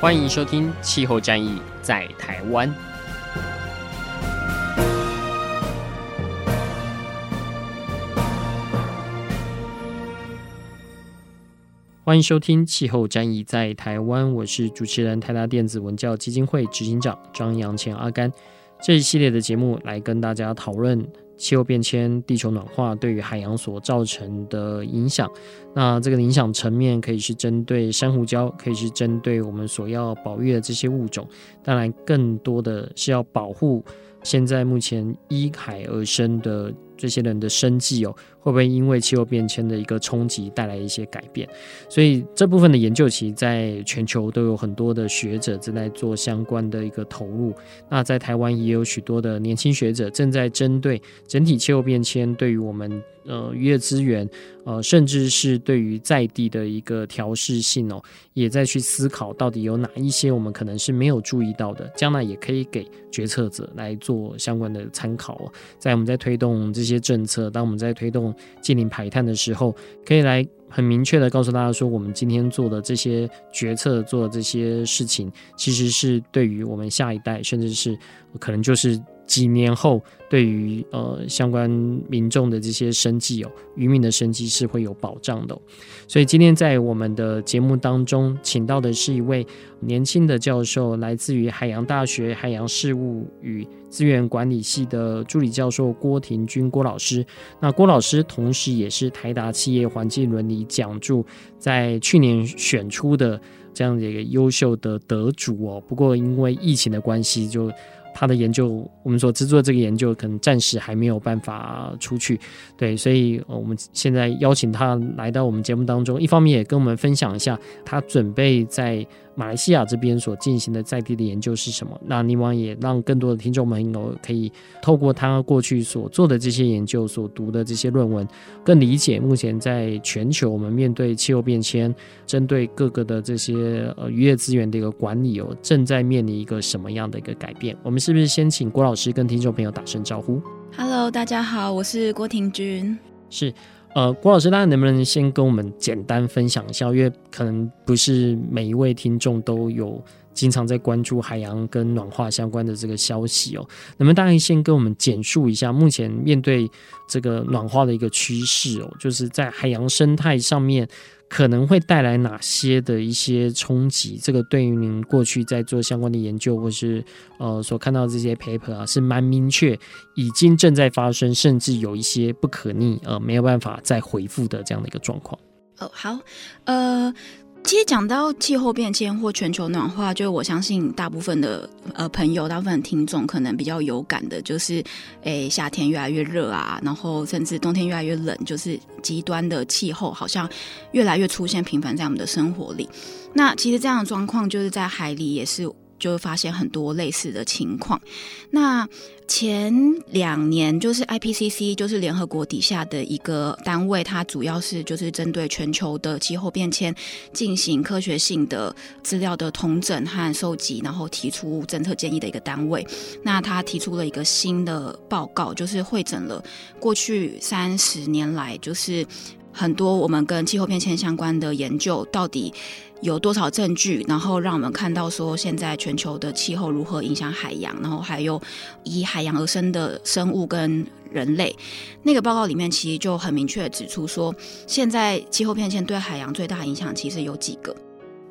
欢迎收听《气候战役在台湾》。欢迎收听《气候战役在台湾》，我是主持人台达电子文教基金会执行长张扬前阿甘。这一系列的节目来跟大家讨论气候变迁、地球暖化对于海洋所造成的影响。那这个影响层面可以是针对珊瑚礁，可以是针对我们所要保育的这些物种。当然，更多的是要保护现在目前依海而生的这些人的生计哦。会不会因为气候变迁的一个冲击带来一些改变？所以这部分的研究其实在全球都有很多的学者正在做相关的一个投入。那在台湾也有许多的年轻学者正在针对整体气候变迁对于我们呃渔业资源呃甚至是对于在地的一个调适性哦，也在去思考到底有哪一些我们可能是没有注意到的，将来也可以给决策者来做相关的参考哦。在我们在推动这些政策，当我们在推动。进行排碳的时候，可以来很明确的告诉大家说，我们今天做的这些决策，做的这些事情，其实是对于我们下一代，甚至是可能就是。几年后，对于呃相关民众的这些生计哦，渔民的生计是会有保障的。所以今天在我们的节目当中，请到的是一位年轻的教授，来自于海洋大学海洋事务与资源管理系的助理教授郭廷军郭老师。那郭老师同时也是台达企业环境伦理讲助在去年选出的这样的一个优秀的得主哦。不过因为疫情的关系，就他的研究，我们所资助的这个研究，可能暂时还没有办法出去，对，所以我们现在邀请他来到我们节目当中，一方面也跟我们分享一下他准备在。马来西亚这边所进行的在地的研究是什么？那尼王也让更多的听众朋友可以透过他过去所做的这些研究、所读的这些论文，更理解目前在全球我们面对气候变迁，针对各个的这些呃渔业资源的一个管理哦，正在面临一个什么样的一个改变？我们是不是先请郭老师跟听众朋友打声招呼？Hello，大家好，我是郭庭君。是。呃，郭老师，大家能不能先跟我们简单分享一下？因为可能不是每一位听众都有经常在关注海洋跟暖化相关的这个消息哦。能不能大概先跟我们简述一下目前面对这个暖化的一个趋势哦？就是在海洋生态上面。可能会带来哪些的一些冲击？这个对于您过去在做相关的研究，或是呃所看到这些 paper 啊，是蛮明确，已经正在发生，甚至有一些不可逆呃没有办法再回复的这样的一个状况。哦，好，呃。其实讲到气候变迁或全球暖化，就我相信大部分的呃朋友、大部分听众可能比较有感的，就是诶夏天越来越热啊，然后甚至冬天越来越冷，就是极端的气候好像越来越出现频繁在我们的生活里。那其实这样的状况就是在海里也是。就会发现很多类似的情况。那前两年，就是 IPCC，就是联合国底下的一个单位，它主要是就是针对全球的气候变迁进行科学性的资料的统整和收集，然后提出政策建议的一个单位。那他提出了一个新的报告，就是会诊了过去三十年来，就是很多我们跟气候变迁相关的研究到底。有多少证据，然后让我们看到说现在全球的气候如何影响海洋，然后还有以海洋而生的生物跟人类。那个报告里面其实就很明确指出说，现在气候变迁对海洋最大影响其实有几个。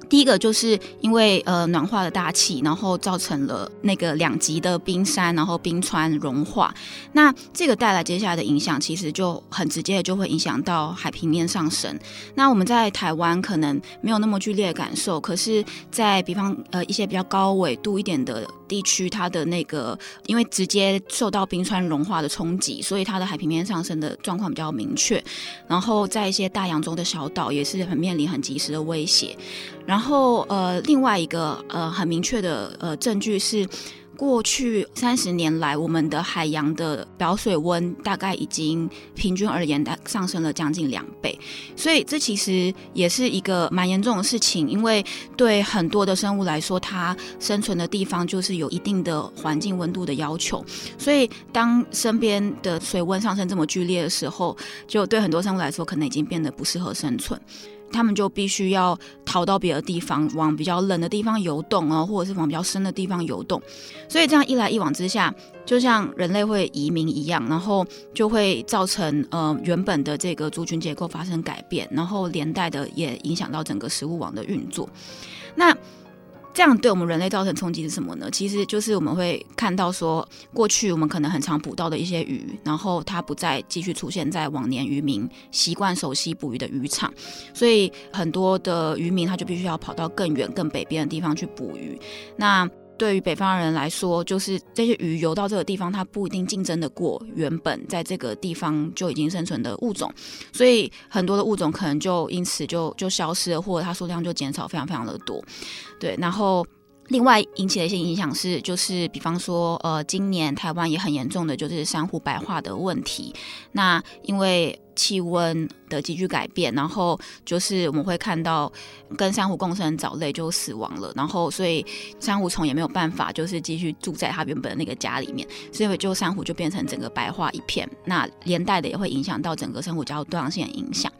第一个就是因为呃暖化的大气，然后造成了那个两极的冰山，然后冰川融化。那这个带来接下来的影响，其实就很直接的就会影响到海平面上升。那我们在台湾可能没有那么剧烈的感受，可是，在比方呃一些比较高纬度一点的地区，它的那个因为直接受到冰川融化的冲击，所以它的海平面上升的状况比较明确。然后在一些大洋中的小岛，也是很面临很及时的威胁。然后呃，另外一个呃很明确的呃证据是。过去三十年来，我们的海洋的表水温大概已经平均而言，上升了将近两倍，所以这其实也是一个蛮严重的事情。因为对很多的生物来说，它生存的地方就是有一定的环境温度的要求，所以当身边的水温上升这么剧烈的时候，就对很多生物来说，可能已经变得不适合生存。他们就必须要逃到别的地方，往比较冷的地方游动哦，或者是往比较深的地方游动。所以这样一来一往之下，就像人类会移民一样，然后就会造成呃原本的这个族群结构发生改变，然后连带的也影响到整个食物网的运作。那这样对我们人类造成冲击是什么呢？其实就是我们会看到说，过去我们可能很常捕到的一些鱼，然后它不再继续出现在往年渔民习惯熟悉捕鱼的渔场，所以很多的渔民他就必须要跑到更远、更北边的地方去捕鱼。那对于北方人来说，就是这些鱼游到这个地方，它不一定竞争得过原本在这个地方就已经生存的物种，所以很多的物种可能就因此就就消失了，或者它数量就减少非常非常的多。对，然后另外引起的一些影响是，就是比方说，呃，今年台湾也很严重的就是珊瑚白化的问题。那因为气温的急剧改变，然后就是我们会看到跟珊瑚共生的藻类就死亡了，然后所以珊瑚虫也没有办法就是继续住在它原本的那个家里面，所以就珊瑚就变成整个白化一片，那连带的也会影响到整个珊瑚礁多样性的影响。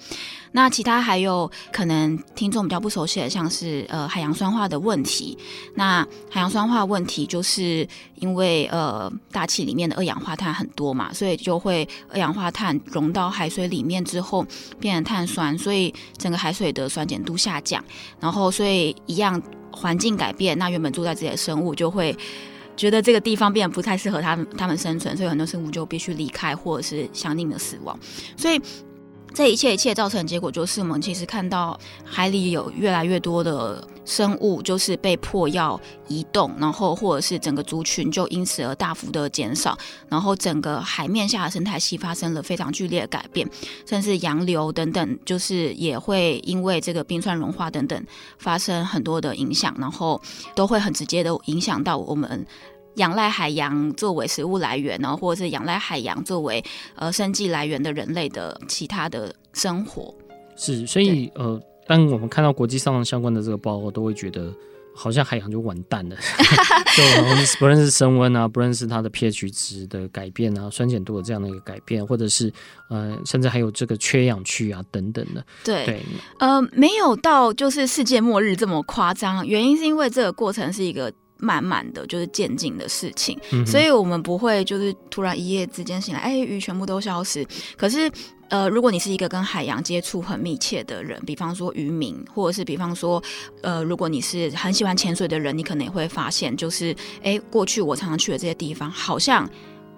那其他还有可能听众比较不熟悉的，像是呃海洋酸化的问题。那海洋酸化问题就是因为呃大气里面的二氧化碳很多嘛，所以就会二氧化碳溶到海水里面之后变成碳酸，所以整个海水的酸碱度下降。然后所以一样环境改变，那原本住在这里的生物就会觉得这个地方变得不太适合他们他们生存，所以很多生物就必须离开或者是相应的死亡。所以。这一切一切造成的结果就是，我们其实看到海里有越来越多的生物，就是被迫要移动，然后或者是整个族群就因此而大幅的减少，然后整个海面下的生态系发生了非常剧烈的改变，甚至洋流等等，就是也会因为这个冰川融化等等发生很多的影响，然后都会很直接的影响到我们。仰赖海洋作为食物来源呢，或者是仰赖海洋作为呃生计来源的人类的其他的生活，是，所以呃，当我们看到国际上相关的这个报告，都会觉得好像海洋就完蛋了，就不论是升温啊，不论是它的 pH 值的改变啊，酸碱度的这样的一个改变，或者是呃，甚至还有这个缺氧区啊等等的，对对，呃，没有到就是世界末日这么夸张，原因是因为这个过程是一个。慢慢的就是渐进的事情，嗯，所以我们不会就是突然一夜之间醒来，哎，鱼全部都消失。可是，呃，如果你是一个跟海洋接触很密切的人，比方说渔民，或者是比方说，呃，如果你是很喜欢潜水的人，你可能也会发现，就是，哎，过去我常常去的这些地方，好像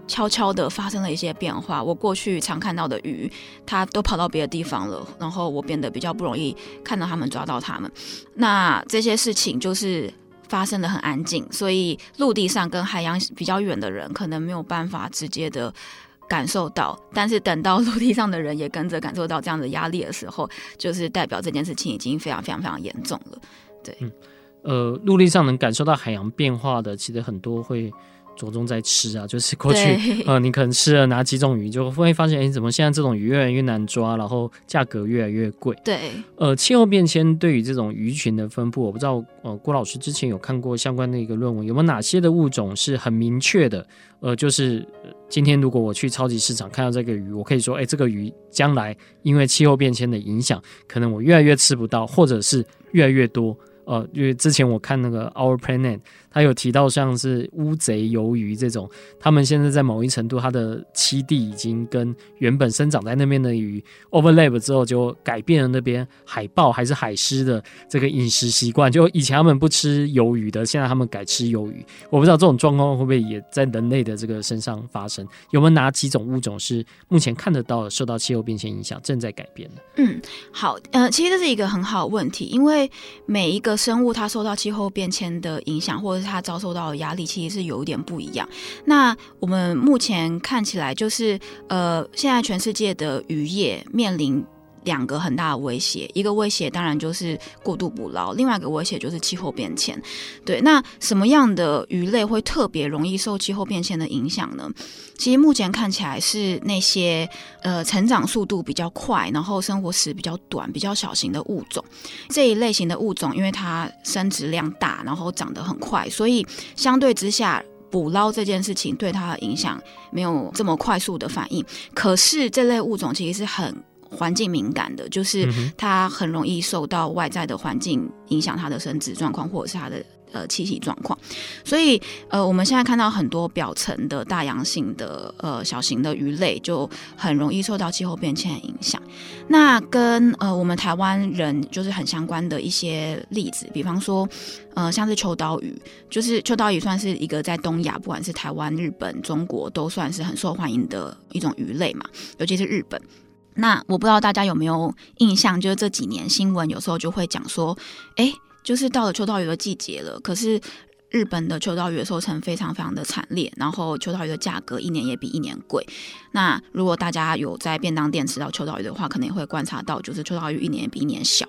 悄悄的发生了一些变化。我过去常看到的鱼，它都跑到别的地方了，然后我变得比较不容易看到它们，抓到它们。那这些事情就是。发生的很安静，所以陆地上跟海洋比较远的人可能没有办法直接的感受到，但是等到陆地上的人也跟着感受到这样的压力的时候，就是代表这件事情已经非常非常非常严重了。对，嗯，呃，陆地上能感受到海洋变化的，其实很多会。着重在吃啊，就是过去呃，你可能吃了哪几种鱼，就会发现，哎、欸，怎么现在这种鱼越来越难抓，然后价格越来越贵。对，呃，气候变迁对于这种鱼群的分布，我不知道，呃，郭老师之前有看过相关的一个论文，有没有哪些的物种是很明确的？呃，就是今天如果我去超级市场看到这个鱼，我可以说，哎、欸，这个鱼将来因为气候变迁的影响，可能我越来越吃不到，或者是越来越多。呃，因为之前我看那个 Our Planet，他有提到像是乌贼鱿鱼这种，他们现在在某一程度，它的栖地已经跟原本生长在那边的鱼 overlap 之后，就改变了那边海豹还是海狮的这个饮食习惯。就以前他们不吃鱿鱼的，现在他们改吃鱿鱼。我不知道这种状况会不会也在人类的这个身上发生？有没有哪几种物种是目前看得到的受到气候变迁影响正在改变的？嗯，好，呃，其实这是一个很好的问题，因为每一个生物它受到气候变迁的影响，或者是它遭受到的压力，其实是有一点不一样。那我们目前看起来，就是呃，现在全世界的渔业面临两个很大的威胁，一个威胁当然就是过度捕捞，另外一个威胁就是气候变迁。对，那什么样的鱼类会特别容易受气候变迁的影响呢？其实目前看起来是那些呃成长速度比较快，然后生活时比较短、比较小型的物种。这一类型的物种，因为它生殖量大，然后长得很快，所以相对之下，捕捞这件事情对它的影响没有这么快速的反应。可是这类物种其实是很环境敏感的，就是它很容易受到外在的环境影响，它的生殖状况或者是它的。呃，气体状况，所以呃，我们现在看到很多表层的大洋性的呃小型的鱼类，就很容易受到气候变迁的影响。那跟呃我们台湾人就是很相关的一些例子，比方说呃像是秋刀鱼，就是秋刀鱼算是一个在东亚，不管是台湾、日本、中国都算是很受欢迎的一种鱼类嘛，尤其是日本。那我不知道大家有没有印象，就是这几年新闻有时候就会讲说，哎。就是到了秋刀鱼的季节了，可是日本的秋刀鱼的收成非常非常的惨烈，然后秋刀鱼的价格一年也比一年贵。那如果大家有在便当店吃到秋刀鱼的话，可能也会观察到，就是秋刀鱼一年比一年小。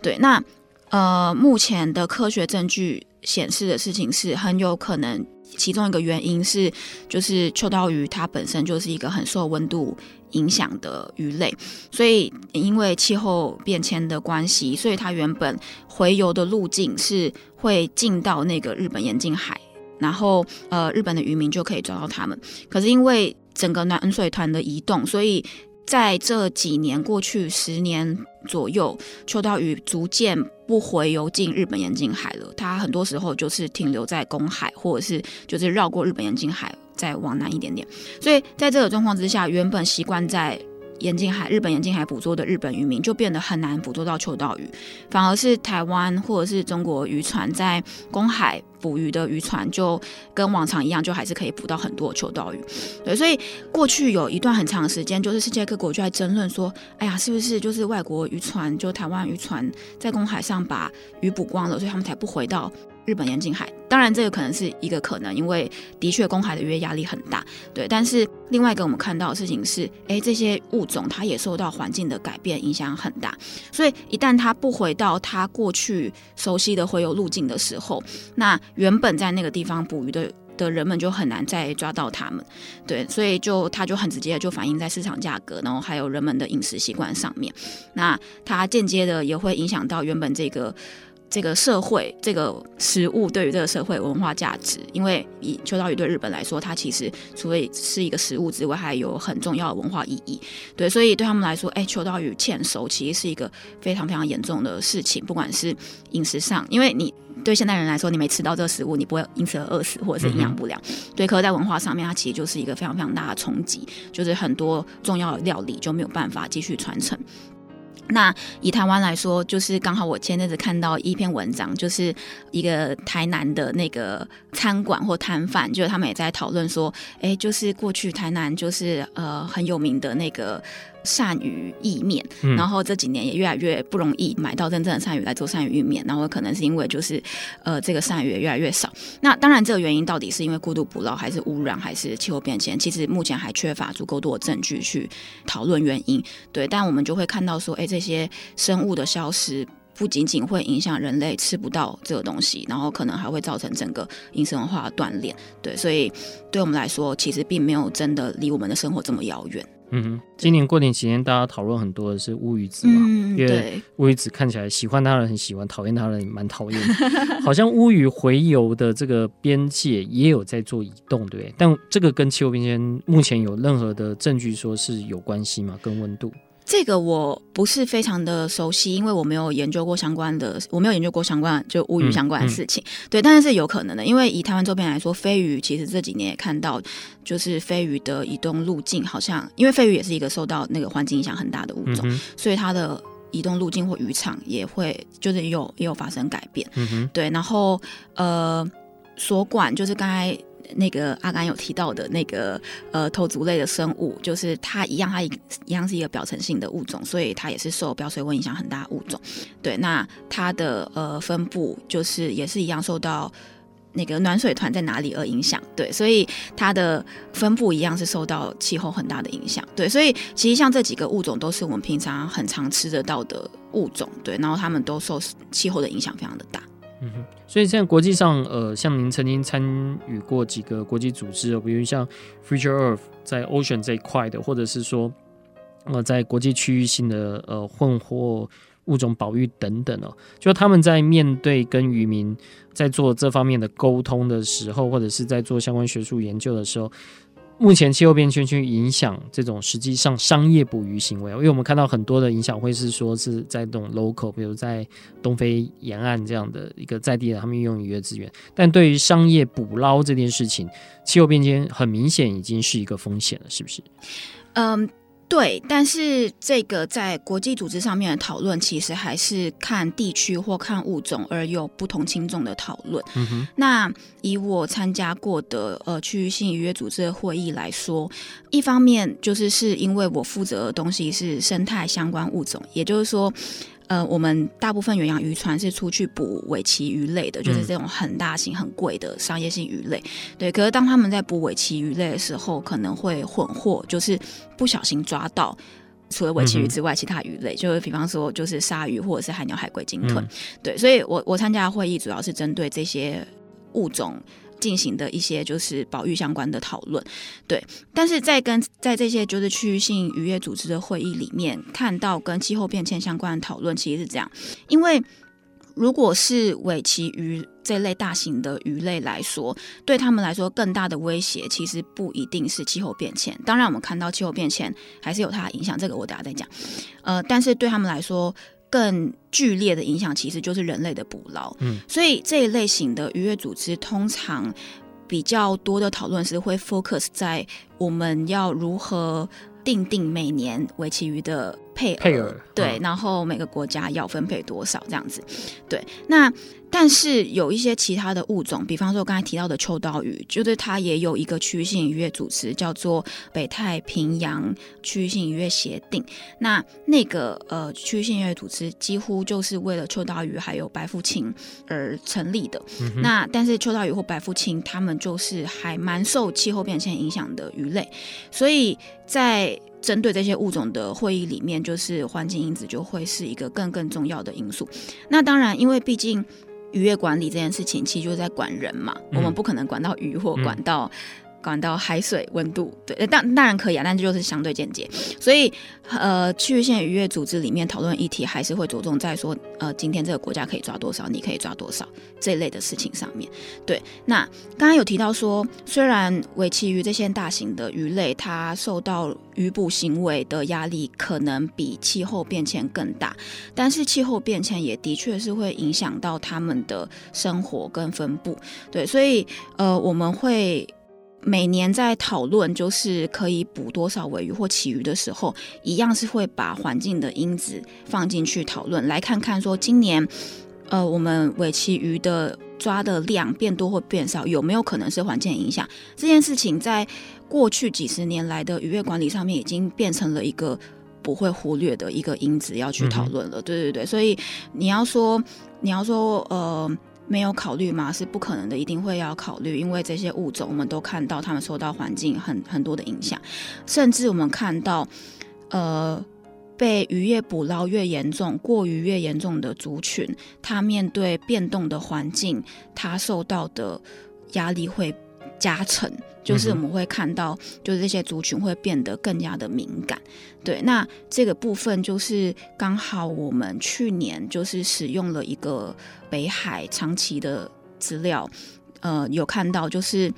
对，那呃，目前的科学证据显示的事情是很有可能。其中一个原因是，就是秋刀鱼它本身就是一个很受温度影响的鱼类，所以因为气候变迁的关系，所以它原本洄游的路径是会进到那个日本沿近海，然后呃日本的渔民就可以抓到它们。可是因为整个暖水团的移动，所以在这几年过去十年左右，秋刀鱼逐渐。不回游进日本沿近海了，它很多时候就是停留在公海，或者是就是绕过日本沿近海，再往南一点点。所以在这个状况之下，原本习惯在沿近海、日本沿近海捕捉的日本渔民就变得很难捕捉到秋刀鱼，反而是台湾或者是中国渔船在公海捕鱼的渔船就跟往常一样，就还是可以捕到很多秋刀鱼。对，所以过去有一段很长的时间，就是世界各国就在争论说，哎呀，是不是就是外国渔船，就台湾渔船在公海上把鱼捕光了，所以他们才不回到。日本沿近海，当然这个可能是一个可能，因为的确公海的渔业压力很大，对。但是另外一个我们看到的事情是，哎，这些物种它也受到环境的改变影响很大，所以一旦它不回到它过去熟悉的洄游路径的时候，那原本在那个地方捕鱼的的人们就很难再抓到它们，对。所以就它就很直接的就反映在市场价格，然后还有人们的饮食习惯上面，那它间接的也会影响到原本这个。这个社会，这个食物对于这个社会文化价值，因为以秋刀鱼对日本来说，它其实除了是一个食物之外，还有很重要的文化意义。对，所以对他们来说，哎，秋刀鱼欠熟其实是一个非常非常严重的事情，不管是饮食上，因为你对现代人来说，你没吃到这个食物，你不会因此而饿死或者是营养不良。嗯、对，可是在文化上面，它其实就是一个非常非常大的冲击，就是很多重要的料理就没有办法继续传承。那以台湾来说，就是刚好我前阵子看到一篇文章，就是一个台南的那个餐馆或摊贩，就是他们也在讨论说，哎，就是过去台南就是呃很有名的那个。鳝鱼意面，然后这几年也越来越不容易买到真正的鳝鱼来做鳝鱼意面，然后可能是因为就是呃这个鳝鱼也越来越少。那当然这个原因到底是因为过度捕捞，还是污染，还是气候变迁？其实目前还缺乏足够多的证据去讨论原因。对，但我们就会看到说，哎，这些生物的消失不仅仅会影响人类吃不到这个东西，然后可能还会造成整个饮食文化的断裂。对，所以对我们来说，其实并没有真的离我们的生活这么遥远。嗯哼，今年过年期间，大家讨论很多的是乌鱼子嘛，嗯、因为乌鱼子看起来喜欢它的人很喜欢，讨厌它的人蛮讨厌。好像乌鱼洄游的这个边界也有在做移动，对不对？但这个跟气候变迁目前有任何的证据说是有关系吗？跟温度？这个我不是非常的熟悉，因为我没有研究过相关的，我没有研究过相关就乌鱼相关的事情。嗯嗯、对，但是是有可能的，因为以台湾周边来说，飞鱼其实这几年也看到，就是飞鱼的移动路径好像，因为飞鱼也是一个受到那个环境影响很大的物种，嗯、所以它的移动路径或渔场也会就是也有也有发生改变。嗯哼，对，然后呃，所管就是刚才。那个阿甘有提到的那个呃头足类的生物，就是它一样，它一样是一个表层性的物种，所以它也是受表水温影响很大的物种。对，那它的呃分布就是也是一样受到那个暖水团在哪里而影响。对，所以它的分布一样是受到气候很大的影响。对，所以其实像这几个物种都是我们平常很常吃得到的物种。对，然后它们都受气候的影响非常的大。所以现在国际上，呃，像您曾经参与过几个国际组织，比如像 Future Earth 在 Ocean 这一块的，或者是说，呃，在国际区域性的呃混合物种保育等等哦，就他们在面对跟渔民在做这方面的沟通的时候，或者是在做相关学术研究的时候。目前气候变迁去影响这种实际上商业捕鱼行为，因为我们看到很多的影响会是说是在这种 local，比如在东非沿岸这样的一个在地的他们运用渔业资源，但对于商业捕捞这件事情，气候变迁很明显已经是一个风险了，是不是？嗯。对，但是这个在国际组织上面的讨论，其实还是看地区或看物种而有不同轻重的讨论。那以我参加过的呃区域性渔业组织的会议来说，一方面就是是因为我负责的东西是生态相关物种，也就是说。呃，我们大部分远洋渔船是出去捕尾鳍鱼类的，就是这种很大型、很贵的商业性鱼类。对，可是当他们在捕尾鳍鱼类的时候，可能会混获，就是不小心抓到除了尾鳍鱼之外其他鱼类，就是比方说就是鲨鱼或者是海鸟、海龟、鲸豚。对，所以我我参加的会议主要是针对这些物种。进行的一些就是保育相关的讨论，对，但是在跟在这些就是区域性渔业组织的会议里面，看到跟气候变迁相关的讨论，其实是这样，因为如果是尾鳍鱼这类大型的鱼类来说，对他们来说更大的威胁其实不一定是气候变迁，当然我们看到气候变迁还是有它的影响，这个我等下再讲，呃，但是对他们来说。更剧烈的影响其实就是人类的捕捞，嗯，所以这一类型的渔业组织通常比较多的讨论是会 focus 在我们要如何定定每年尾鳍鱼的配额，配额对，然后每个国家要分配多少这样子，对，那。但是有一些其他的物种，比方说我刚才提到的秋刀鱼，就是它也有一个区域性渔业组织，叫做北太平洋区域性渔业协定。那那个呃区域性渔业组织几乎就是为了秋刀鱼还有白腹青而成立的。嗯、那但是秋刀鱼或白腹青，它们就是还蛮受气候变迁影响的鱼类，所以在针对这些物种的会议里面，就是环境因子就会是一个更更重要的因素。那当然，因为毕竟。渔业管理这件事情，其实就是在管人嘛，嗯、我们不可能管到鱼或管到。管到海水温度，对，当当然可以啊，但这就是相对间接。所以，呃，区域性渔业组织里面讨论议题还是会着重在说，呃，今天这个国家可以抓多少，你可以抓多少这一类的事情上面。对，那刚刚有提到说，虽然尾鳍鱼这些大型的鱼类，它受到渔捕行为的压力可能比气候变迁更大，但是气候变迁也的确是会影响到他们的生活跟分布。对，所以，呃，我们会。每年在讨论就是可以捕多少尾鱼或鳍鱼的时候，一样是会把环境的因子放进去讨论，来看看说今年，呃，我们尾鳍鱼的抓的量变多或变少，有没有可能是环境影响？这件事情在过去几十年来的渔业管理上面，已经变成了一个不会忽略的一个因子要去讨论了。嗯、对对对，所以你要说，你要说，呃。没有考虑吗？是不可能的，一定会要考虑，因为这些物种我们都看到，它们受到环境很很多的影响，甚至我们看到，呃，被渔业捕捞越严重、过于越严重的族群，它面对变动的环境，它受到的压力会加成。就是我们会看到，就是这些族群会变得更加的敏感。对，那这个部分就是刚好我们去年就是使用了一个北海长期的资料，呃，有看到就是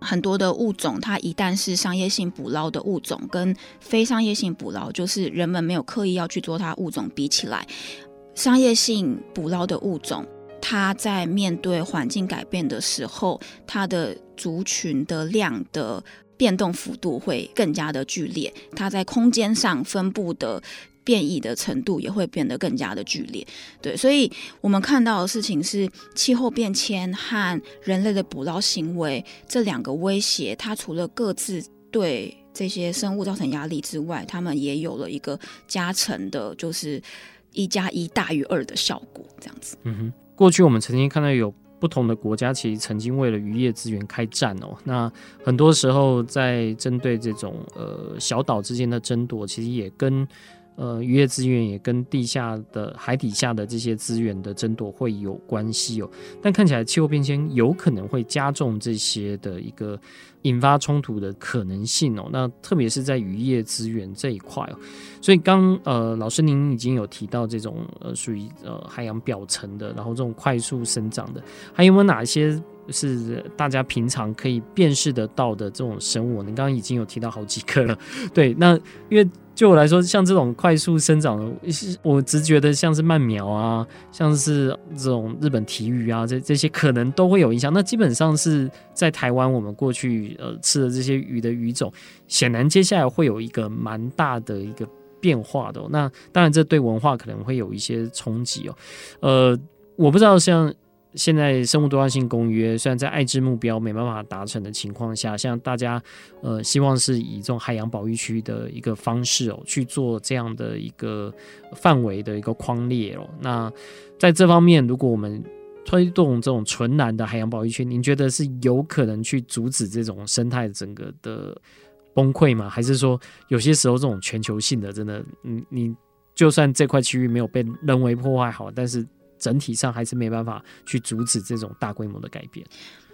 很多的物种，它一旦是商业性捕捞的物种，跟非商业性捕捞，就是人们没有刻意要去做它物种比起来，商业性捕捞的物种。它在面对环境改变的时候，它的族群的量的变动幅度会更加的剧烈，它在空间上分布的变异的程度也会变得更加的剧烈。对，所以我们看到的事情是，气候变迁和人类的捕捞行为这两个威胁，它除了各自对这些生物造成压力之外，它们也有了一个加成的，就是一加一大于二的效果，这样子。嗯哼。过去我们曾经看到有不同的国家其实曾经为了渔业资源开战哦。那很多时候在针对这种呃小岛之间的争夺，其实也跟。呃，渔业资源也跟地下的海底下的这些资源的争夺会有关系哦。但看起来气候变迁有可能会加重这些的一个引发冲突的可能性哦。那特别是在渔业资源这一块哦。所以刚呃，老师您已经有提到这种呃属于呃海洋表层的，然后这种快速生长的，还有没有哪些？是大家平常可以辨识得到的这种生物，您刚刚已经有提到好几个了。对，那因为就我来说，像这种快速生长的，我只觉得像是鳗苗啊，像是这种日本鯷鱼啊，这这些可能都会有影响。那基本上是在台湾，我们过去呃吃的这些鱼的鱼种，显然接下来会有一个蛮大的一个变化的。那当然，这对文化可能会有一些冲击哦。呃，我不知道像。现在生物多样性公约虽然在爱知目标没办法达成的情况下，像大家呃希望是以这种海洋保育区的一个方式哦去做这样的一个范围的一个框列哦。那在这方面，如果我们推动这种纯蓝的海洋保育区，您觉得是有可能去阻止这种生态整个的崩溃吗？还是说有些时候这种全球性的真的，你你就算这块区域没有被人为破坏好，但是。整体上还是没办法去阻止这种大规模的改变。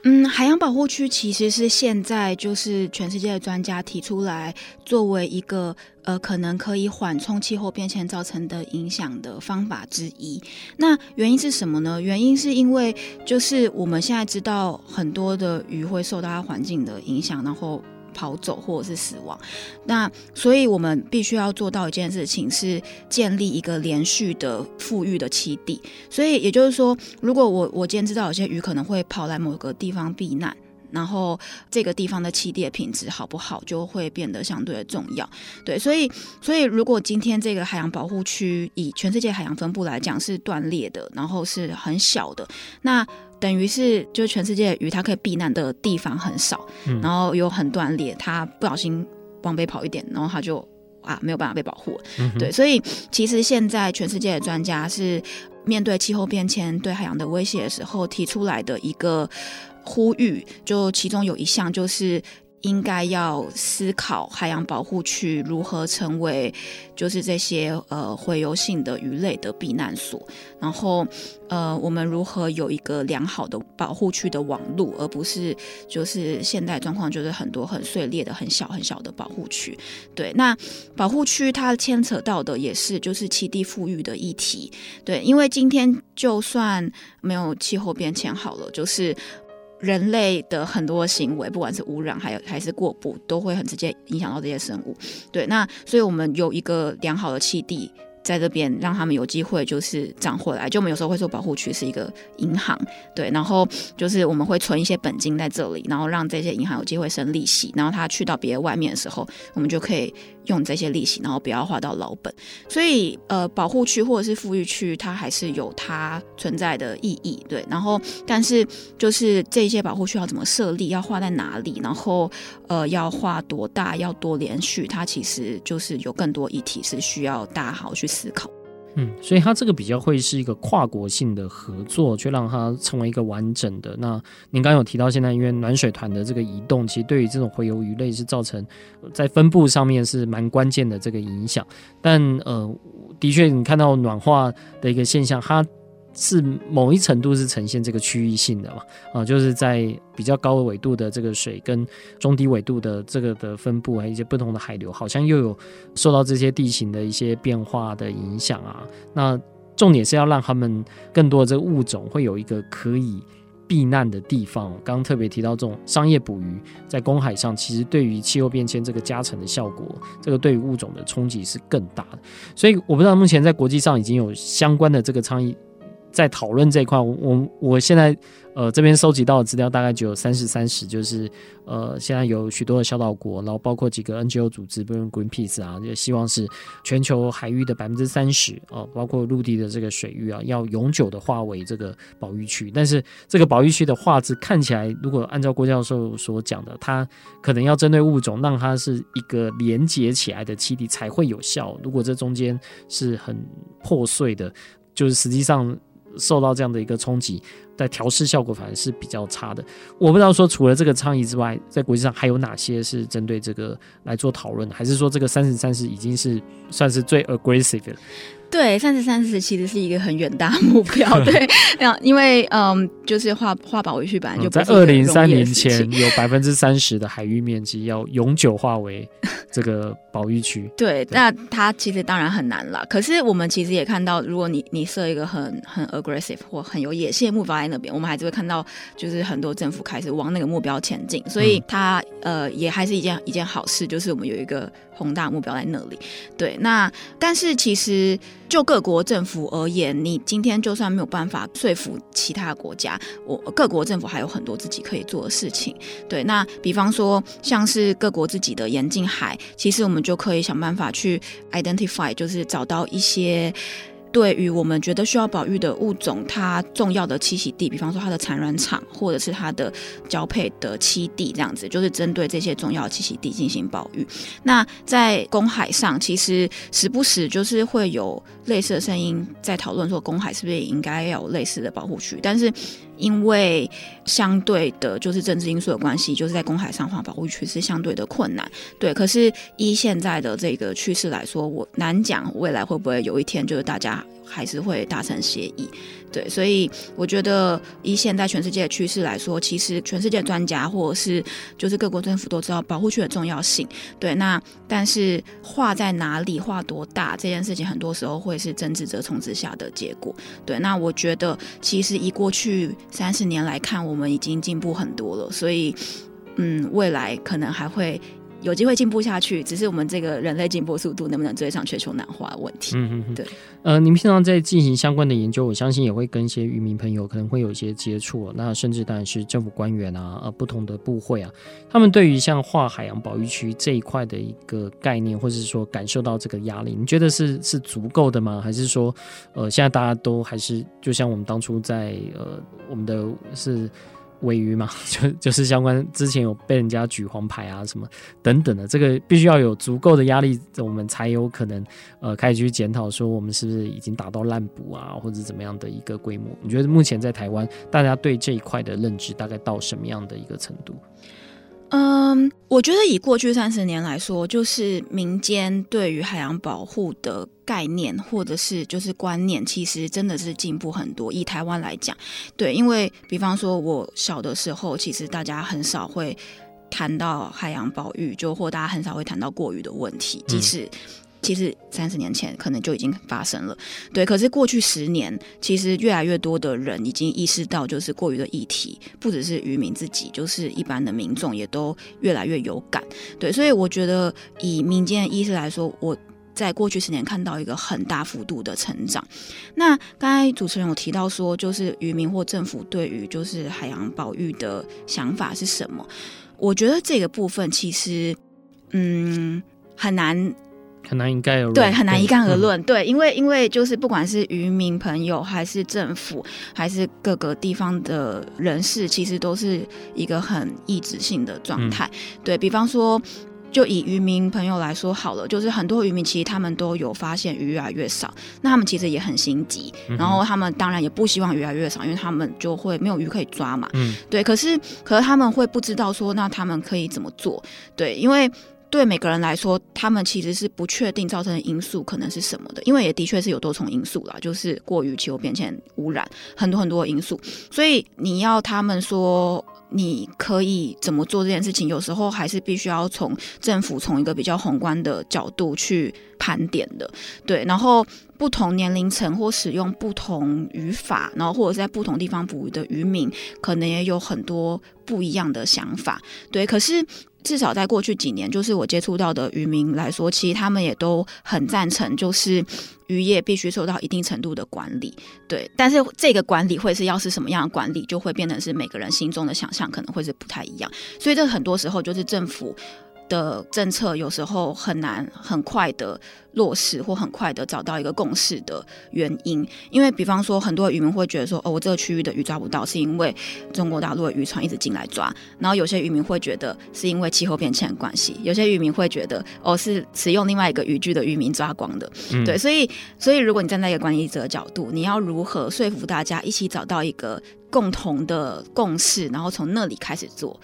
嗯，海洋保护区其实是现在就是全世界的专家提出来作为一个呃可能可以缓冲气候变迁造成的影响的方法之一。那原因是什么呢？原因是因为就是我们现在知道很多的鱼会受到它环境的影响，然后。跑走或者是死亡，那所以我们必须要做到一件事情，是建立一个连续的富裕的栖地。所以也就是说，如果我我今天知道有些鱼可能会跑来某个地方避难，然后这个地方的气地的品质好不好，就会变得相对的重要。对，所以所以如果今天这个海洋保护区以全世界海洋分布来讲是断裂的，然后是很小的，那。等于是，就全世界的鱼，它可以避难的地方很少，嗯、然后又很断裂，它不小心往北跑一点，然后它就啊没有办法被保护。嗯、对，所以其实现在全世界的专家是面对气候变迁对海洋的威胁的时候提出来的一个呼吁，就其中有一项就是。应该要思考海洋保护区如何成为，就是这些呃洄游性的鱼类的避难所。然后呃，我们如何有一个良好的保护区的网路，而不是就是现代状况就是很多很碎裂的很小很小的保护区。对，那保护区它牵扯到的也是就是栖地富裕的议题。对，因为今天就算没有气候变迁好了，就是。人类的很多行为，不管是污染，还有还是过捕，都会很直接影响到这些生物。对，那所以我们有一个良好的栖地。在这边让他们有机会就是长回来，就我们有时候会说保护区是一个银行，对，然后就是我们会存一些本金在这里，然后让这些银行有机会生利息，然后他去到别的外面的时候，我们就可以用这些利息，然后不要花到老本。所以呃，保护区或者是富裕区，它还是有它存在的意义，对。然后但是就是这些保护区要怎么设立，要画在哪里，然后呃要画多大，要多连续，它其实就是有更多议题是需要大家好好去思考，嗯，所以它这个比较会是一个跨国性的合作，去让它成为一个完整的。那您刚刚有提到，现在因为暖水团的这个移动，其实对于这种洄游鱼类是造成在分布上面是蛮关键的这个影响。但呃，的确你看到暖化的一个现象，它。是某一程度是呈现这个区域性的嘛？啊，就是在比较高的纬度的这个水跟中低纬度的这个的分布，还有一些不同的海流，好像又有受到这些地形的一些变化的影响啊。那重点是要让他们更多的这个物种会有一个可以避难的地方。刚刚特别提到这种商业捕鱼在公海上，其实对于气候变迁这个加成的效果，这个对于物种的冲击是更大的。所以我不知道目前在国际上已经有相关的这个倡议。在讨论这一块，我我我现在呃这边收集到的资料大概只有三十三十，就是呃现在有许多的小岛国，然后包括几个 NGO 组织，比如 Greenpeace 啊，就希望是全球海域的百分之三十哦，包括陆地的这个水域啊，要永久的划为这个保育区。但是这个保育区的划制看起来，如果按照郭教授所讲的，它可能要针对物种，让它是一个连接起来的栖地才会有效。如果这中间是很破碎的，就是实际上。受到这样的一个冲击，在调试效果反而是比较差的。我不知道说除了这个倡议之外，在国际上还有哪些是针对这个来做讨论的，还是说这个三十三十已经是算是最 aggressive 了？对，三十三十其实是一个很远大目标。对，那因为嗯，就是画画保育区本来就在二零三零前有百分之三十的海域面积要永久化为这个保育区。对，对，那它其实当然很难了。可是我们其实也看到，如果你你设一个很很 aggressive 或很有野心的目标在那边，我们还是会看到，就是很多政府开始往那个目标前进。所以它呃也还是一件一件好事，就是我们有一个宏大目标在那里。对，那但是其实。就各国政府而言，你今天就算没有办法说服其他国家，我各国政府还有很多自己可以做的事情。对，那比方说像是各国自己的严禁海，其实我们就可以想办法去 identify，就是找到一些。对于我们觉得需要保育的物种，它重要的栖息地，比方说它的产卵场，或者是它的交配的栖地，这样子，就是针对这些重要栖息地进行保育。那在公海上，其实时不时就是会有类似的声音在讨论说，公海是不是也应该要有类似的保护区？但是。因为相对的，就是政治因素的关系，就是在公海上画保护区是相对的困难，对。可是依现在的这个趋势来说，我难讲未来会不会有一天，就是大家还是会达成协议。对，所以我觉得以现在全世界的趋势来说，其实全世界专家或者是就是各国政府都知道保护区的重要性。对，那但是画在哪里、画多大这件事情，很多时候会是政治折冲之下的结果。对，那我觉得其实以过去三十年来看，我们已经进步很多了。所以，嗯，未来可能还会。有机会进步下去，只是我们这个人类进步速度能不能追上全球暖化的问题。嗯嗯，对。呃，您平常在进行相关的研究，我相信也会跟一些渔民朋友可能会有一些接触。那甚至当然是政府官员啊，呃，不同的部会啊，他们对于像划海洋保育区这一块的一个概念，或者是说感受到这个压力，你觉得是是足够的吗？还是说，呃，现在大家都还是就像我们当初在呃，我们的是。鮪鱼嘛，就就是相关之前有被人家举黄牌啊什么等等的，这个必须要有足够的压力，我们才有可能呃开始去检讨说我们是不是已经达到滥捕啊，或者怎么样的一个规模？你觉得目前在台湾，大家对这一块的认知大概到什么样的一个程度？嗯，我觉得以过去三十年来说，就是民间对于海洋保护的概念或者是就是观念，其实真的是进步很多。以台湾来讲，对，因为比方说我小的时候，其实大家很少会谈到海洋保育，就或大家很少会谈到过渔的问题，即使。其实三十年前可能就已经发生了，对。可是过去十年，其实越来越多的人已经意识到，就是过于的议题，不只是渔民自己，就是一般的民众也都越来越有感，对。所以我觉得，以民间意识来说，我在过去十年看到一个很大幅度的成长。那刚才主持人有提到说，就是渔民或政府对于就是海洋保育的想法是什么？我觉得这个部分其实，嗯，很难。很难一概而论，对，很难一概而论，嗯、对，因为因为就是不管是渔民朋友，还是政府，还是各个地方的人士，其实都是一个很意志性的状态。嗯、对，比方说，就以渔民朋友来说好了，就是很多渔民其实他们都有发现鱼越来越少，那他们其实也很心急，嗯、然后他们当然也不希望鱼越来越少，因为他们就会没有鱼可以抓嘛。嗯，对，可是可是他们会不知道说，那他们可以怎么做？对，因为。对每个人来说，他们其实是不确定造成的因素可能是什么的，因为也的确是有多重因素啦，就是过于气候变迁、污染，很多很多的因素。所以你要他们说你可以怎么做这件事情，有时候还是必须要从政府从一个比较宏观的角度去盘点的。对，然后不同年龄层或使用不同语法，然后或者是在不同地方捕鱼的渔民，可能也有很多不一样的想法。对，可是。至少在过去几年，就是我接触到的渔民来说，其实他们也都很赞成，就是渔业必须受到一定程度的管理，对。但是这个管理会是要是什么样的管理，就会变成是每个人心中的想象可能会是不太一样。所以这很多时候就是政府的政策有时候很难很快的落实，或很快的找到一个共识的原因。因为比方说，很多渔民会觉得说，哦，我这个区域的鱼抓不到，是因为中国大陆的渔船一直进来抓。然后有些渔民会觉得是因为气候变迁的关系，有些渔民会觉得，哦，是使用另外一个渔具的渔民抓光的。嗯、对，所以，所以如果你站在一个管理者的角度，你要如何说服大家一起找到一个共同的共识，然后从那里开始做？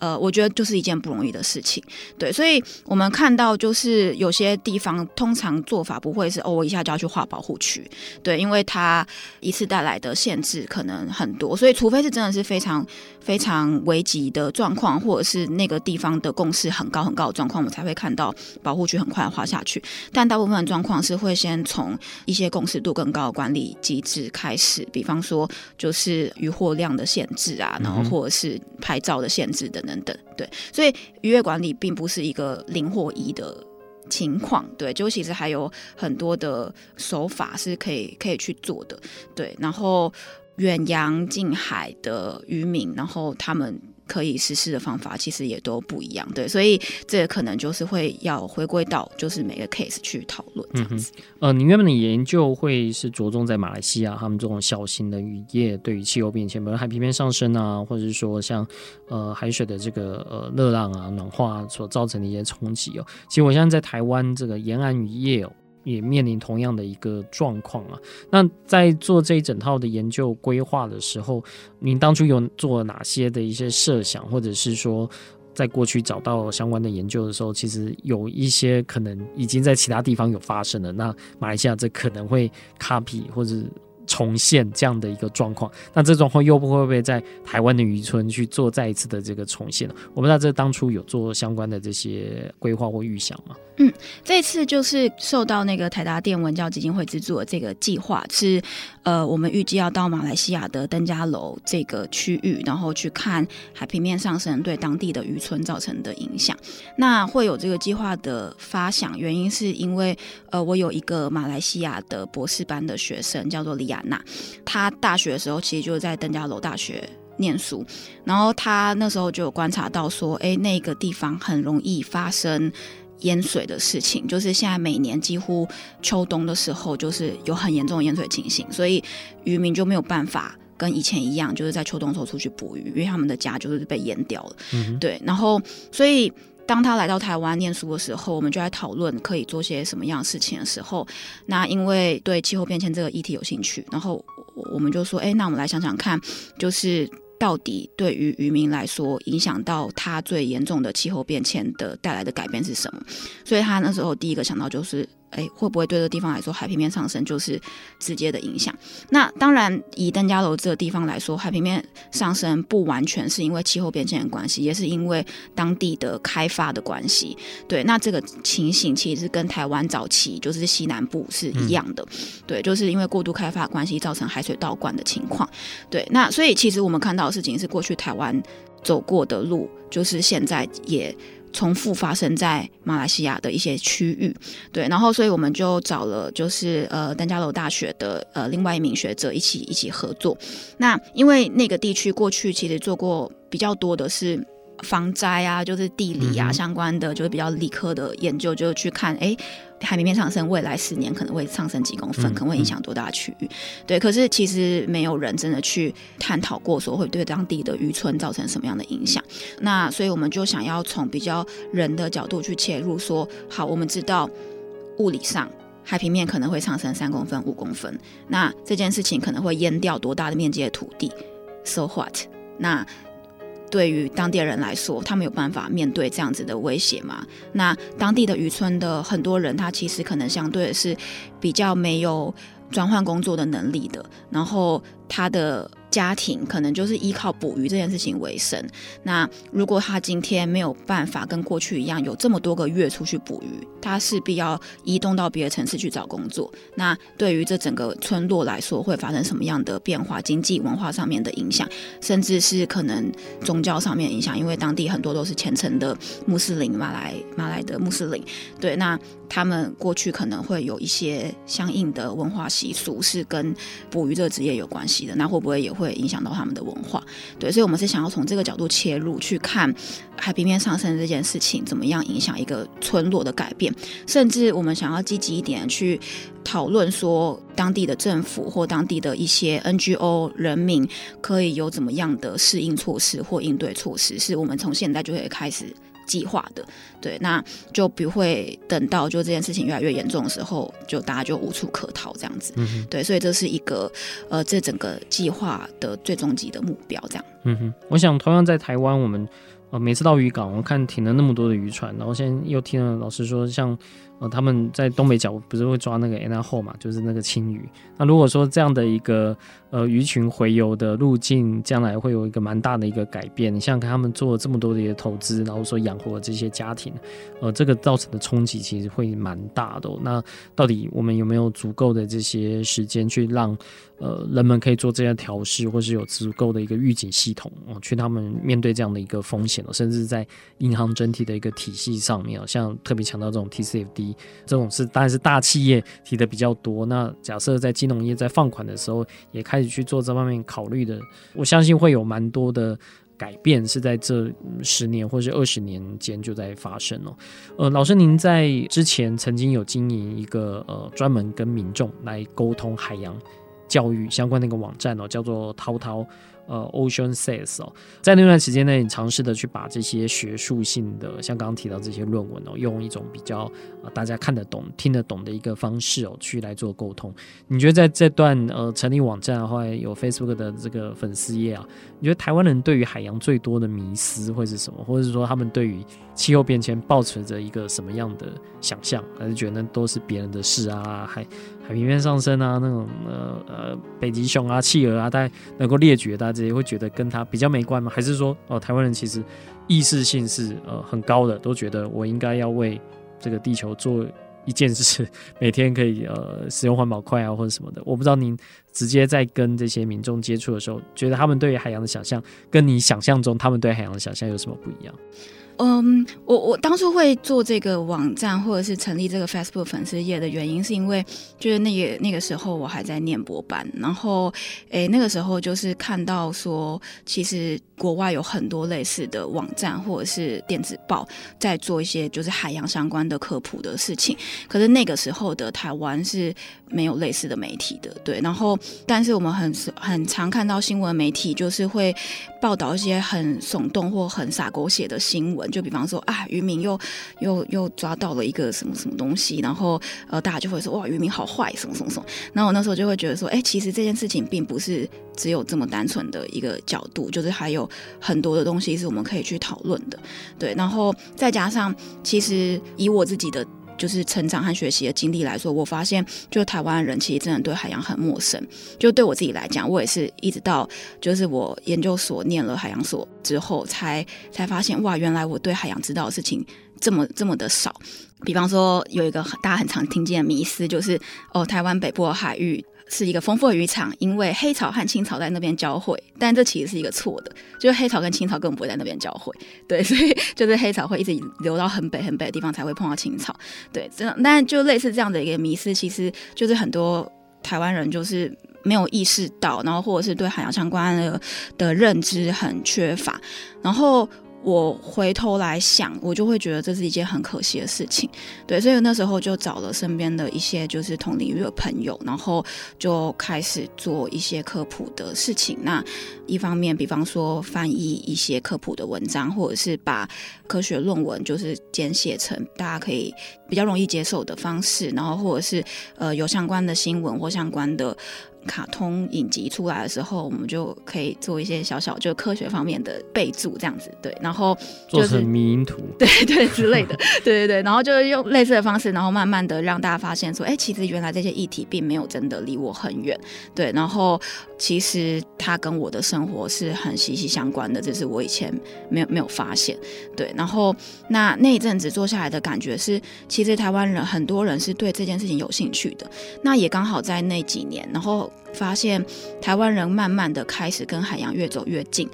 呃，我觉得就是一件不容易的事情，对，所以我们看到就是有些地方通常做法不会是哦，我一下就要去划保护区，对，因为它一次带来的限制可能很多，所以除非是真的是非常非常危急的状况，或者是那个地方的共识很高很高的状况，我们才会看到保护区很快划下去。但大部分的状况是会先从一些共识度更高的管理机制开始，比方说就是渔获量的限制啊，然后或者是拍照的限制等等。等等，对，所以渔业管理并不是一个零或一的情况，对，就其实还有很多的手法是可以可以去做的，对，然后远洋近海的渔民，然后他们。可以实施的方法其实也都不一样，对，所以这个可能就是会要回归到就是每个 case 去讨论这样子。嗯、呃，你原本的研究会是着重在马来西亚他们这种小型的渔业对于气候变迁，比如海平面上升啊，或者是说像呃海水的这个呃热浪啊暖化所造成的一些冲击哦。其实我现在在台湾这个沿岸渔业哦。也面临同样的一个状况啊。那在做这一整套的研究规划的时候，您当初有做哪些的一些设想，或者是说，在过去找到相关的研究的时候，其实有一些可能已经在其他地方有发生了。那马来西亚这可能会 copy 或者重现这样的一个状况，那这种会又不会不会在台湾的渔村去做再一次的这个重现呢？我不知道这当初有做相关的这些规划或预想吗？嗯，这次就是受到那个台达电文教基金会资助的这个计划，是呃，我们预计要到马来西亚的登嘉楼这个区域，然后去看海平面上升对当地的渔村造成的影响。那会有这个计划的发想，原因是因为呃，我有一个马来西亚的博士班的学生叫做李亚。娜他大学的时候，其实就在登嘉楼大学念书，然后他那时候就有观察到说，哎，那个地方很容易发生淹水的事情，就是现在每年几乎秋冬的时候，就是有很严重的淹水情形，所以渔民就没有办法跟以前一样，就是在秋冬时候出去捕鱼，因为他们的家就是被淹掉了。嗯，对，然后所以。当他来到台湾念书的时候，我们就在讨论可以做些什么样的事情的时候，那因为对气候变迁这个议题有兴趣，然后我们就说，哎，那我们来想想看，就是到底对于渔民来说，影响到他最严重的气候变迁的带来的改变是什么？所以他那时候第一个想到就是。哎，会不会对这个地方来说，海平面上升就是直接的影响？那当然，以登嘉楼这个地方来说，海平面上升不完全是因为气候变迁的关系，也是因为当地的开发的关系。对，那这个情形其实是跟台湾早期就是西南部是一样的。嗯、对，就是因为过度开发关系造成海水倒灌的情况。对，那所以其实我们看到的事情是过去台湾走过的路，就是现在也。重复发生在马来西亚的一些区域，对，然后所以我们就找了就是呃丹加楼大学的呃另外一名学者一起一起合作。那因为那个地区过去其实做过比较多的是。防灾啊，就是地理啊相关的，就是比较理科的研究，就去看，哎，海平面上升，未来十年可能会上升几公分，可能会影响多大区域？对，可是其实没有人真的去探讨过，说会对当地的渔村造成什么样的影响。那所以我们就想要从比较人的角度去切入，说，好，我们知道物理上海平面可能会上升三公分、五公分，那这件事情可能会淹掉多大的面积的土地？So what？那对于当地人来说，他们有办法面对这样子的威胁吗？那当地的渔村的很多人，他其实可能相对是比较没有转换工作的能力的，然后他的。家庭可能就是依靠捕鱼这件事情为生。那如果他今天没有办法跟过去一样有这么多个月出去捕鱼，他势必要移动到别的城市去找工作。那对于这整个村落来说，会发生什么样的变化？经济文化上面的影响，甚至是可能宗教上面影响，因为当地很多都是虔诚的穆斯林，马来马来的穆斯林。对，那他们过去可能会有一些相应的文化习俗是跟捕鱼这个职业有关系的。那会不会也会影响到他们的文化。对，所以我们是想要从这个角度切入去看海平面上升这件事情怎么样影响一个村落的改变，甚至我们想要积极一点去讨论说，当地的政府或当地的一些 NGO 人民可以有怎么样的适应措施或应对措施，是我们从现在就可以开始。计划的，对，那就不会等到就这件事情越来越严重的时候，就大家就无处可逃这样子。嗯，对，所以这是一个呃，这整个计划的最终极的目标，这样。嗯哼，我想同样在台湾，我们呃每次到渔港，我看停了那么多的渔船，然后现在又听了老师说，像。呃，他们在东北角不是会抓那个 Anna Ho 嘛，就是那个青鱼。那如果说这样的一个呃鱼群回游的路径，将来会有一个蛮大的一个改变。你想想看，他们做了这么多的一个投资，然后说养活这些家庭，呃，这个造成的冲击其实会蛮大的。那到底我们有没有足够的这些时间去让呃人们可以做这些调试，或是有足够的一个预警系统哦，去他们面对这样的一个风险哦，甚至在银行整体的一个体系上面哦，像特别强调这种 TCFD。这种是当然是大企业提的比较多。那假设在金融业在放款的时候，也开始去做这方面考虑的，我相信会有蛮多的改变，是在这十年或是二十年间就在发生哦。呃，老师您在之前曾经有经营一个呃专门跟民众来沟通海洋教育相关的一个网站哦，叫做滔滔。呃，Ocean Says 哦，在那段时间内，你尝试的去把这些学术性的，像刚刚提到这些论文哦，用一种比较呃大家看得懂、听得懂的一个方式哦，去来做沟通。你觉得在这段呃成立网站，后来有 Facebook 的这个粉丝页啊，你觉得台湾人对于海洋最多的迷思会是什么？或者是说他们对于气候变迁抱持着一个什么样的想象？还是觉得那都是别人的事啊？还海平面上升啊，那种呃呃北极熊啊、企鹅啊，大家能够列举，大家也会觉得跟它比较没关吗？还是说哦、台湾人其实意识性是呃很高的，都觉得我应该要为这个地球做一件事，每天可以呃使用环保筷啊或者什么的。我不知道您直接在跟这些民众接触的时候，觉得他们对于海洋的想象，跟你想象中他们对海洋的想象有什么不一样？嗯，我我当初会做这个网站，或者是成立这个 Facebook 粉丝页的原因，是因为就是那个那个时候我还在念博班，然后诶那个时候就是看到说，其实国外有很多类似的网站或者是电子报在做一些就是海洋相关的科普的事情，可是那个时候的台湾是没有类似的媒体的，对，然后但是我们很很常看到新闻媒体就是会报道一些很耸动或很洒狗血的新闻。就比方说啊，渔民又又又抓到了一个什么什么东西，然后呃，大家就会说哇，渔民好坏，什么什么什么。然后我那时候就会觉得说，哎，其实这件事情并不是只有这么单纯的一个角度，就是还有很多的东西是我们可以去讨论的。对，然后再加上，其实以我自己的。就是成长和学习的经历来说，我发现，就台湾人其实真的对海洋很陌生。就对我自己来讲，我也是一直到就是我研究所念了海洋所之后，才才发现，哇，原来我对海洋知道的事情这么这么的少。比方说，有一个大家很常听见的迷思，就是哦，台湾北部的海域。是一个丰富的渔场，因为黑潮和青潮在那边交汇，但这其实是一个错的，就是黑潮跟青潮根本不会在那边交汇，对，所以就是黑潮会一直流到很北很北的地方才会碰到青潮，对，这样，但就类似这样的一个迷思，其实就是很多台湾人就是没有意识到，然后或者是对海洋相关的的认知很缺乏，然后。我回头来想，我就会觉得这是一件很可惜的事情，对，所以那时候就找了身边的一些就是同领域的朋友，然后就开始做一些科普的事情。那一方面，比方说翻译一些科普的文章，或者是把科学论文就是简写成大家可以比较容易接受的方式，然后或者是呃有相关的新闻或相关的。卡通影集出来的时候，我们就可以做一些小小就科学方面的备注，这样子对，然后、就是、做成迷因图，对对之类的，对对对，然后就是用类似的方式，然后慢慢的让大家发现说，哎，其实原来这些议题并没有真的离我很远，对，然后其实它跟我的生活是很息息相关的，这是我以前没有没有发现，对，然后那那一阵子做下来的感觉是，其实台湾人很多人是对这件事情有兴趣的，那也刚好在那几年，然后。发现台湾人慢慢的开始跟海洋越走越近，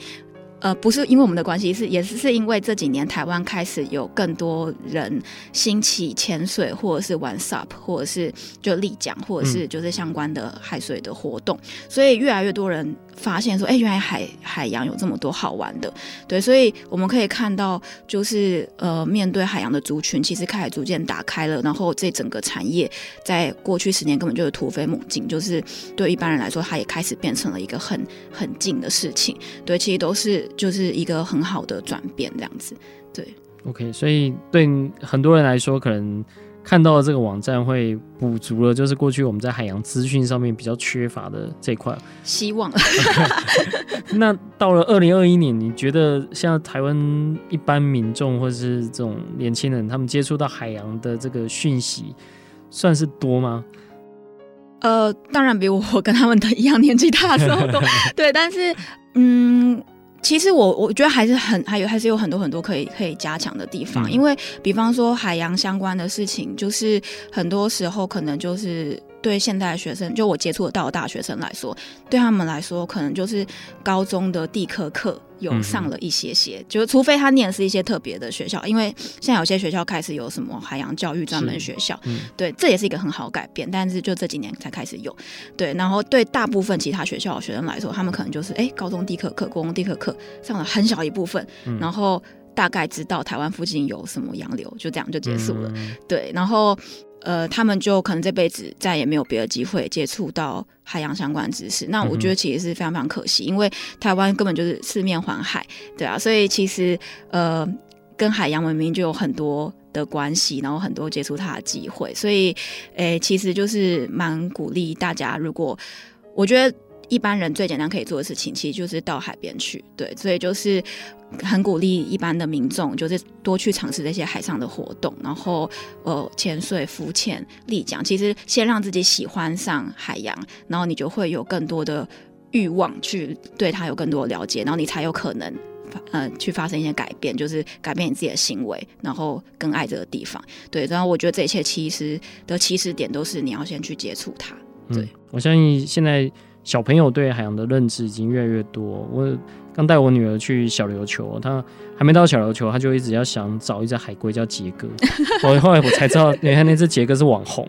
呃，不是因为我们的关系，是也是是因为这几年台湾开始有更多人兴起潜水，或者是玩 SUP，或者是就立桨，或者是就是相关的海水的活动，嗯、所以越来越多人发现说，哎，原来海海洋有这么多好玩的，对，所以我们可以看到，就是呃，面对海洋的族群，其实开始逐渐打开了，然后这整个产业在过去十年根本就是突飞猛进，就是对一般人来说，它也开始变成了一个很很近的事情，对，其实都是就是一个很好的转变这样子，对。OK，所以对很多人来说，可能。看到了这个网站会补足了，就是过去我们在海洋资讯上面比较缺乏的这一块。希望。那到了二零二一年，你觉得像台湾一般民众或者是这种年轻人，他们接触到海洋的这个讯息，算是多吗？呃，当然比我跟他们的一样年纪大的时候多。对，但是嗯。其实我我觉得还是很还有还是有很多很多可以可以加强的地方，嗯、因为比方说海洋相关的事情，就是很多时候可能就是。对现在学生，就我接触得到的大学生来说，对他们来说，可能就是高中的地科课有上了一些些，嗯、就是除非他念的是一些特别的学校，因为现在有些学校开始有什么海洋教育专门学校，嗯、对，这也是一个很好改变，但是就这几年才开始有，对，然后对大部分其他学校的学生来说，他们可能就是哎，高中地科课、高中地科课上了很小一部分，嗯、然后大概知道台湾附近有什么洋流，就这样就结束了，嗯、对，然后。呃，他们就可能这辈子再也没有别的机会接触到海洋相关知识。那我觉得其实是非常非常可惜，因为台湾根本就是四面环海，对啊，所以其实呃，跟海洋文明就有很多的关系，然后很多接触它的机会。所以，诶、其实就是蛮鼓励大家，如果我觉得。一般人最简单可以做的事情，其实就是到海边去，对，所以就是很鼓励一般的民众，就是多去尝试这些海上的活动，然后呃，潜水、浮潜、立桨，其实先让自己喜欢上海洋，然后你就会有更多的欲望去对它有更多的了解，然后你才有可能呃去发生一些改变，就是改变你自己的行为，然后更爱这个地方，对，然后我觉得这一切其实的起始点都是你要先去接触它，对、嗯，我相信现在。小朋友对海洋的认知已经越来越多。我刚带我女儿去小琉球，她还没到小琉球，她就一直要想找一只海龟叫杰哥。我后来我才知道，原来那只杰哥是网红，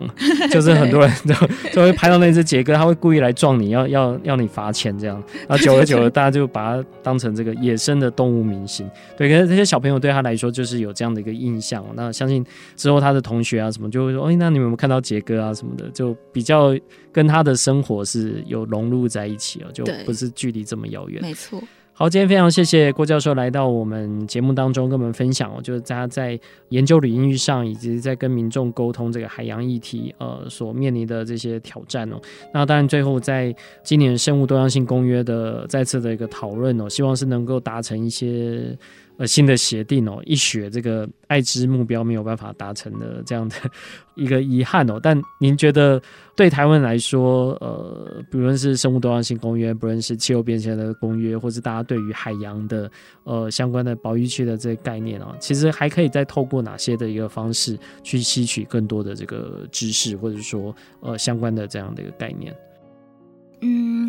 就是很多人都就会拍到那只杰哥，他会故意来撞你，要要要你罚钱这样。然后久而久了，大家就把它当成这个野生的动物明星。对，可是这些小朋友对他来说就是有这样的一个印象。那相信之后他的同学啊什么就会说，哎，那你们有没有看到杰哥啊什么的？就比较跟他的生活是有融入在一起了，就不是距离这么遥远。没错。好，今天非常谢谢郭教授来到我们节目当中，跟我们分享哦，就是大家在研究领域上，以及在跟民众沟通这个海洋议题，呃，所面临的这些挑战哦。那当然，最后在今年生物多样性公约的再次的一个讨论哦，希望是能够达成一些。呃，新的协定哦，一血这个爱知目标没有办法达成的这样的 一个遗憾哦。但您觉得对台湾来说，呃，不论是生物多样性公约，不论是气候变迁的公约，或是大家对于海洋的呃相关的保育区的这个概念啊，其实还可以再透过哪些的一个方式去吸取更多的这个知识，或者说呃相关的这样的一个概念？嗯，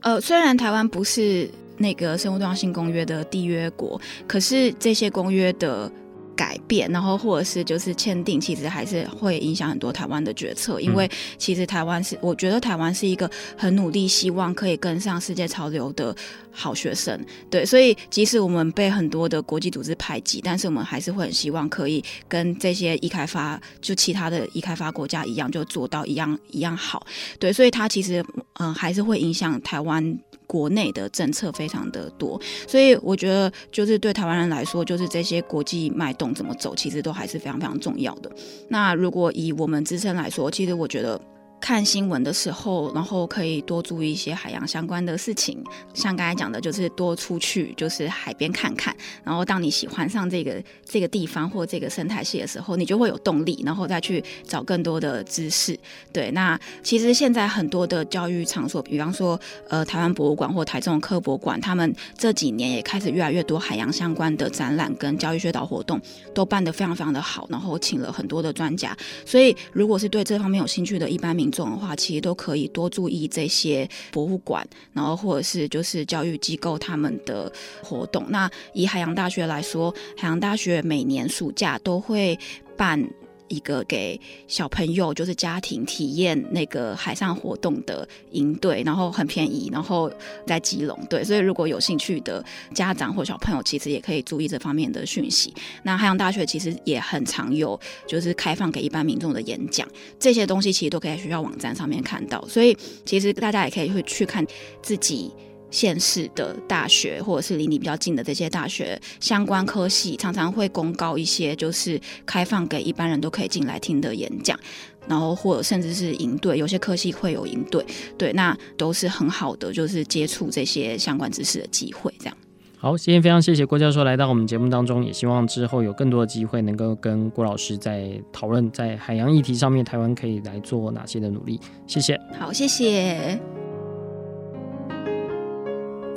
呃，虽然台湾不是。那个生物多样性公约的缔约国，可是这些公约的改变，然后或者是就是签订，其实还是会影响很多台湾的决策。因为其实台湾是，我觉得台湾是一个很努力，希望可以跟上世界潮流的好学生。对，所以即使我们被很多的国际组织排挤，但是我们还是会很希望可以跟这些已开发，就其他的已开发国家一样，就做到一样一样好。对，所以它其实嗯、呃，还是会影响台湾。国内的政策非常的多，所以我觉得就是对台湾人来说，就是这些国际脉动怎么走，其实都还是非常非常重要的。那如果以我们自身来说，其实我觉得。看新闻的时候，然后可以多注意一些海洋相关的事情，像刚才讲的，就是多出去，就是海边看看。然后，当你喜欢上这个这个地方或这个生态系的时候，你就会有动力，然后再去找更多的知识。对，那其实现在很多的教育场所，比方说呃台湾博物馆或台中科博馆，他们这几年也开始越来越多海洋相关的展览跟教育宣导活动，都办得非常非常的好，然后请了很多的专家。所以，如果是对这方面有兴趣的一般民众的话，其实都可以多注意这些博物馆，然后或者是就是教育机构他们的活动。那以海洋大学来说，海洋大学每年暑假都会办一个给小朋友就是家庭体验那个海上活动的营队，然后很便宜，然后在基隆。对，所以如果有兴趣的家长或小朋友，其实也可以注意这方面的讯息。那海洋大学其实也很常有就是开放给一般民众的演讲，这些东西其实都可以在学校网站上面看到。所以其实大家也可以会去看自己。县市的大学，或者是离你比较近的这些大学相关科系，常常会公告一些就是开放给一般人都可以进来听的演讲，然后或者甚至是营队，有些科系会有营队，对，那都是很好的，就是接触这些相关知识的机会。这样。好，今天非常谢谢郭教授来到我们节目当中，也希望之后有更多的机会能够跟郭老师在讨论在海洋议题上面，台湾可以来做哪些的努力。谢谢。好，谢谢。